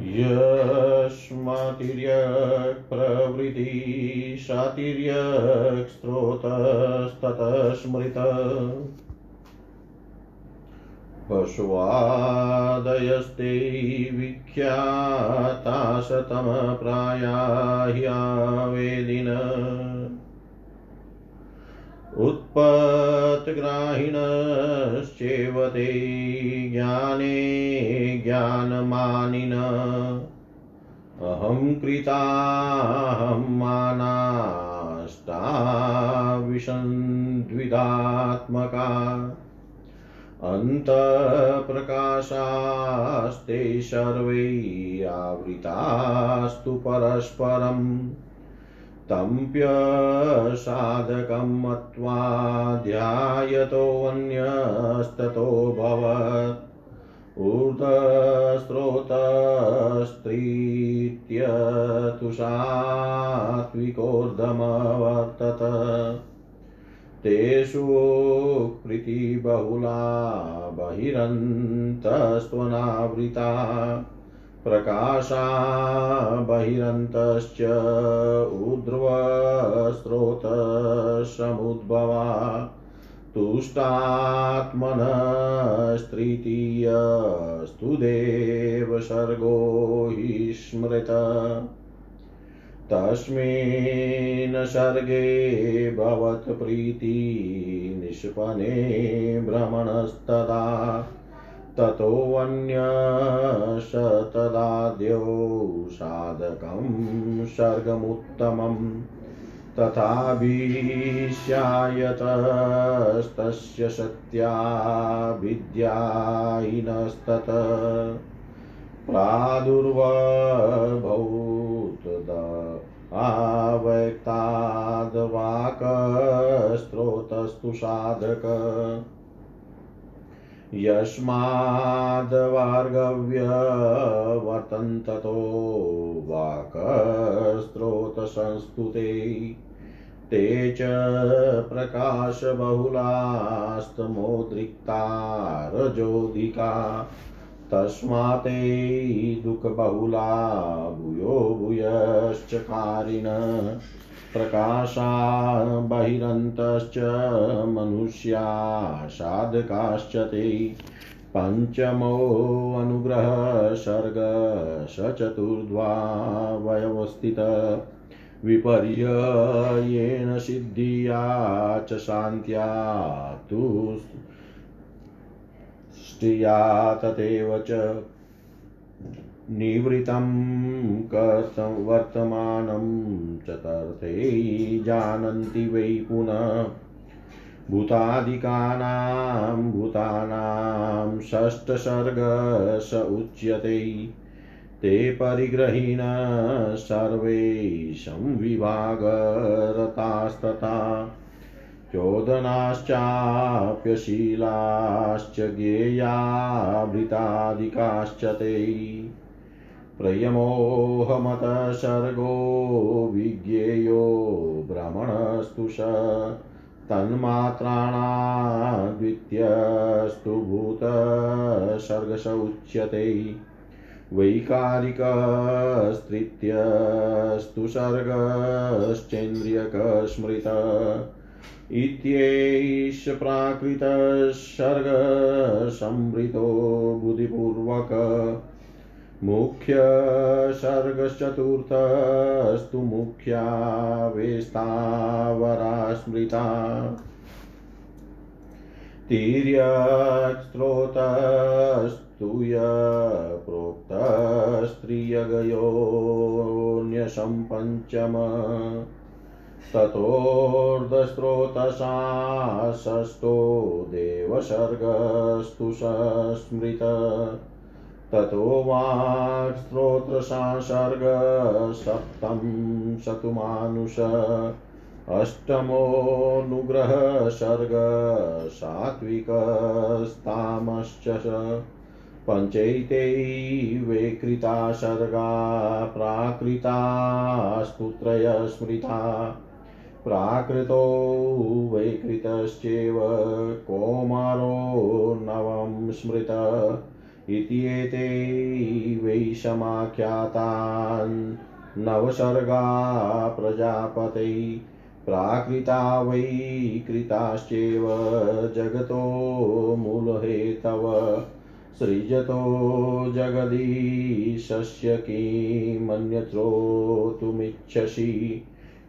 यस्मातिर्यक् प्रवृत्ति सातिर्यक् स्रोतस्ततः स्मृत पशुवादयस्ते विख्याता शतमप्राया ह्यावेदिन उत्पत्ग्राहिणश्चेव ज्ञाने ज्ञानमानिन। अहं कृताहं मानाष्टाविशन्द्विदात्मका अन्तःप्रकाशास्ते सर्वै आवृतास्तु परस्परम् तम्प्यसाधकं मत्वा ध्यायतोऽन्यस्ततो ऊर्ध्वस्रोतस्त्रीत्यतुषात्विकोर्धमवर्तत तेषु प्रीतिबहुला बहिरन्तस्त्वनावृता। प्रकाशा बहिरन्तश्च ऊर्ध्वस्रोतसमुद्भवा। तुष्टात्मनस्त्रीतीयस्तु देव सर्गो हि स्मृत। तस्मिन् सर्गे भवत्प्रीति निष्पने भ्रमणस्तदा ततोऽन्यश तदाद्यो साधकं सर्गमुत्तमम् तथाभिष्यायतस्तस्य सत्या विद्यायिनस्तत प्रादुर्वभूतद आव्यक्ताद्वाकस्त्रोतस्तु साधक। यस्माद्वार्गव्यवर्तन्ततो वाकस्त्रोतसंस्तुते ते। च प्रकाशबहुलास्तमोद्रिक्ता रजोदिका तस्माते दुःखबहुला भूयो भूयश्चकारिण प्रकाशा बहिरन्तश्च मनुष्या साधकाश्च ते। पञ्चमोऽनुग्रहः सर्ग स चतुर्द्वा वयवस्थित विपर्ययेण सिद्धिया च शान्त्या तु स्त्रिया तथैव च। निवृत्तं कर्तं वर्तमानं च तर्थे जानन्ति वै पुनः। भूतादिकानां भूतानां षष्ठसर्ग स उच्यते। ते परिग्रहिण सर्वे संविभागरतास्तथा चोदनाश्चाप्यशीलाश्च ज्ञेयाभृतादिकाश्च ते। प्रयमोहमतः विज्ञेयो भ्रमणस्तु स तन्मात्राणाद्वितीयस्तु भूतसर्गस उच्यते वैकारिकस्तृतीयस्तु सर्गश्चेन्द्रियकस्मृत। इत्येष प्राकृतसर्गसंवृतो बुद्धिपूर्वक मुख्यसर्गश्चतुर्थस्तु मुख्या वेस्तावरा स्मृता तिर्यक्स्रोतस्तु य प्रोक्तस्त्रियगयोऽन्यसम्पञ्चम ततोर्धस्रोतसा षष्ठो देवसर्गस्तु सस्मृत। ततो वाक्स्रोत्रसासर्ग सप्तं शतुमानुष। अष्टमोऽनुग्रहसर्ग सात्विकस्तामश्च पञ्चैते सर्गा प्राकृतास्तु त्रयस्मृता प्राकृतो वैकृतश्चेव कौमारो नवं स्मृत इति एते वै समाख्यातान् नवसर्गा प्रजापतै प्राकृता वै कृताश्चैव जगतो मूलहेतव सृजतो जगदीशस्य किमन्यत्रोतुमिच्छसि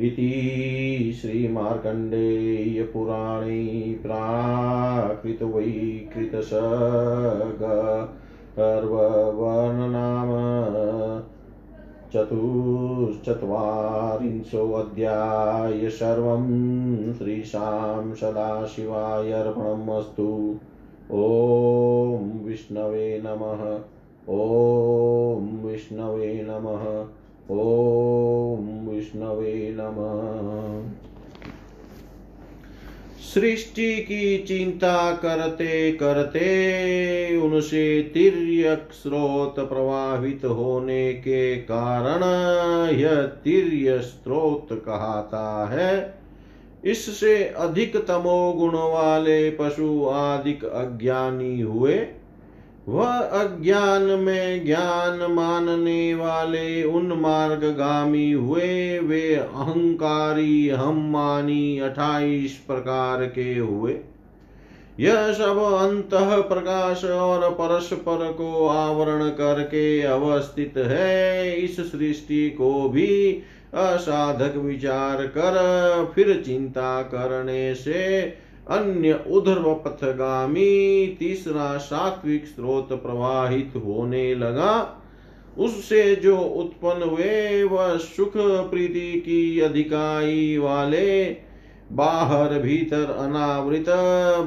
इति श्रीमार्कण्डेयपुराणे प्राकृतवैकृतसगर्ववर्णनाम चतुश्चत्वारिंशोऽध्याय सर्वं श्रीशां सदाशिवाय अर्पणमस्तु। ॐ विष्णवे नमः। ॐ विष्णवे नमः। विष्णवे नमः। सृष्टि की चिंता करते करते उनसे तिर्यक स्रोत प्रवाहित होने के कारण यह तिर्य स्रोत कहता है। इससे अधिक तमो गुण वाले पशु आदिक अज्ञानी हुए वह अज्ञान में ज्ञान मानने वाले उन मार्गगामी हुए, वे अहंकारी, हम मानी अठाईस प्रकार के हुए। यह सब अंत प्रकाश और परस्पर को आवरण करके अवस्थित है। इस सृष्टि को भी असाधक विचार कर, फिर चिंता करने से अन्य उध्रव पथगामी तीसरा सात्विक स्रोत प्रवाहित होने लगा। उससे जो उत्पन्न हुए, वह सुख प्रीति की अधिकाई वाले, बाहर भीतर अनावृत,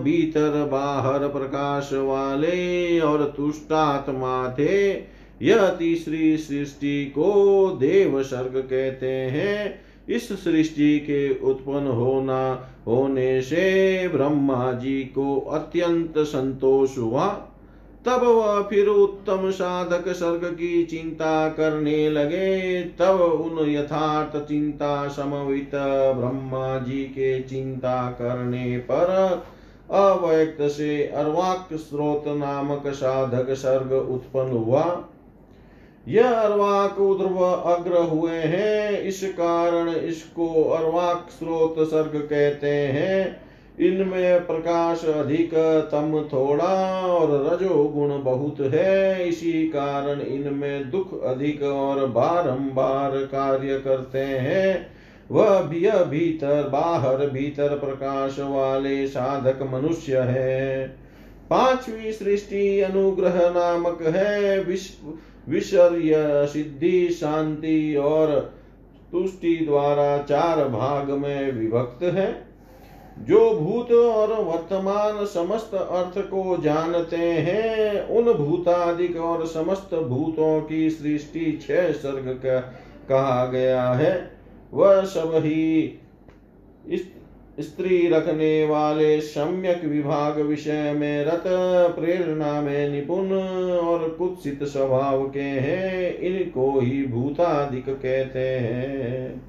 भीतर बाहर प्रकाश वाले और तुष्टात्मा थे। यह तीसरी सृष्टि को देव सर्ग कहते हैं। इस सृष्टि के उत्पन्न होना, होने से ब्रह्मा जी को अत्यंत संतोष हुआ। तब वह फिर उत्तम साधक सर्ग की चिंता करने लगे। तब उन यथार्थ चिंता समवित ब्रह्मा जी के चिंता करने पर अव्यक्त से अर्वाक स्रोत नामक साधक सर्ग उत्पन्न हुआ। यह अर्वाक उद्रव अग्र हुए हैं। इस कारण इसको अर्वाक स्रोत सर्ग कहते हैं। इनमें प्रकाश अधिक तम थोड़ा और रजो गुण बहुत है। इसी कारण इनमें दुख अधिक और बारंबार कार्य करते हैं। वह भी भीतर, बाहर भीतर प्रकाश वाले साधक मनुष्य है। पांचवी सृष्टि अनुग्रह नामक है। विश्व विषर्य सिद्धि, शांति और तुष्टि द्वारा चार भाग में विभक्त है। जो भूत और वर्तमान समस्त अर्थ को जानते हैं, उन भूतादिक और समस्त भूतों की सृष्टि छह सर्ग का, कहा गया है। वह सब ही स्त्री रखने वाले सम्यक विभाग विषय में रत प्रेरणा में निपुण और कुत्सित स्वभाव के हैं, इनको ही भूताधिक कहते हैं।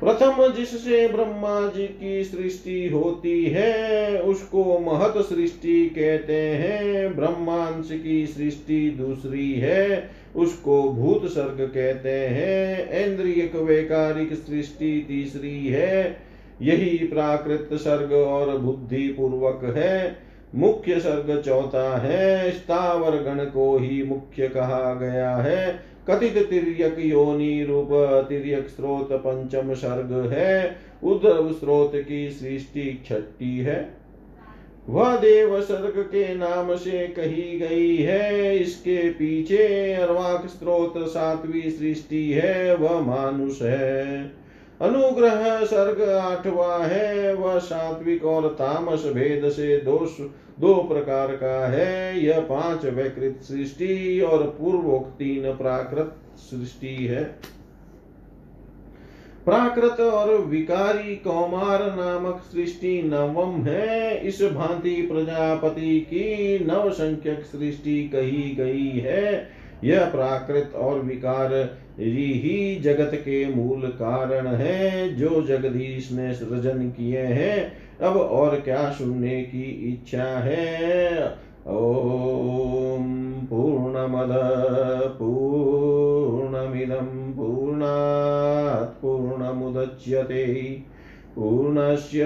प्रथम जिससे ब्रह्मा जी की सृष्टि होती है, उसको महत सृष्टि कहते हैं। ब्रह्मांश की सृष्टि दूसरी है, उसको भूत सर्ग कहते हैं। इंद्रिय वैकारिक सृष्टि तीसरी है यही प्राकृत सर्ग और बुद्धि पूर्वक है। मुख्य सर्ग चौथा है। स्थावर गण को ही मुख्य कहा गया है। कथित तिरक योनि रूप तिरक स्रोत पंचम सर्ग है। उद्धव स्रोत की सृष्टि छठी है। वह देव सर्ग के नाम से कही गई है। इसके पीछे अर्वाक स्रोत सातवीं सृष्टि है। वह मानुष है। अनुग्रह सर्ग आठवा है, वह सात्विक और तामस भेद से दो दो प्रकार का है। यह पाँच वैकृत सृष्टि और पूर्वोक्त तीन प्राकृत सृष्टि है। प्राकृत और विकारी कौमार नामक सृष्टि नवम है। इस भांति प्रजापति की नव संख्यक सृष्टि कही गई है। यह प्राकृत और विकार ही जगत के मूल कारण है, जो जगदीश ने सृजन किए हैं। अब और क्या सुनने की इच्छा है? ओम पूर्णमदपूर्णमिदं पूर्णात् पूर्णमुदच्यते। पूर्णस्य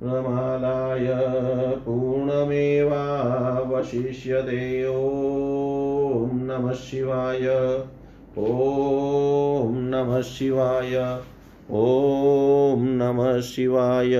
प्रमादाय पूर्णमेवावशिष्यते। ॐ नमः शिवाय। ॐ नमः शिवाय। ॐ नमः शिवाय।